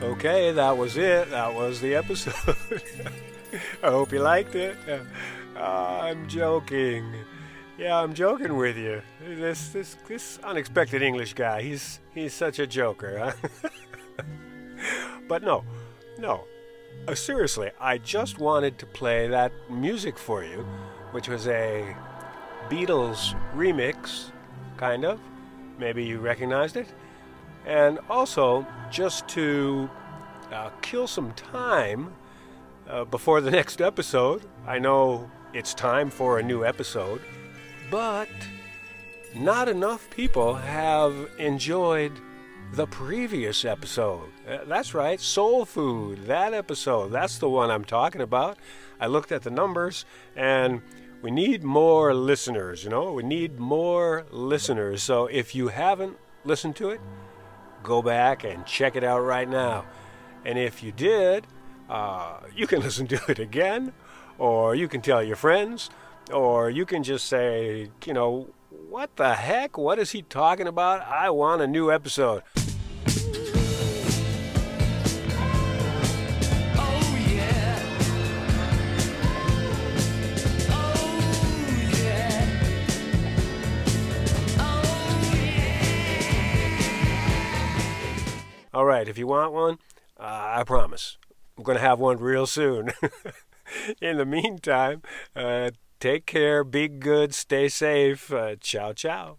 hey, that was it. That was the episode. I hope you liked it. Uh, I'm joking. Yeah, I'm joking with you. This this this unexpected English guy. He's he's such a joker. Huh? but no, no. Uh, seriously, I just wanted to play that music for you, which was a Beatles remix, kind of. Maybe you recognized it. And also, just to uh, kill some time uh, before the next episode, I know it's time for a new episode, but not enough people have enjoyed the previous episode. Uh, that's right, Soul Food, that episode. That's the one I'm talking about. I looked at the numbers and we need more listeners, you know? We need more listeners. So if you haven't listened to it, go back and check it out right now. And if you did, uh, you can listen to it again, or you can tell your friends, or you can just say, you know, what the heck? What is he talking about? I want a new episode. All right, if you want one, uh, I promise. I'm going to have one real soon. In the meantime, uh, take care, be good, stay safe. Uh, ciao, ciao.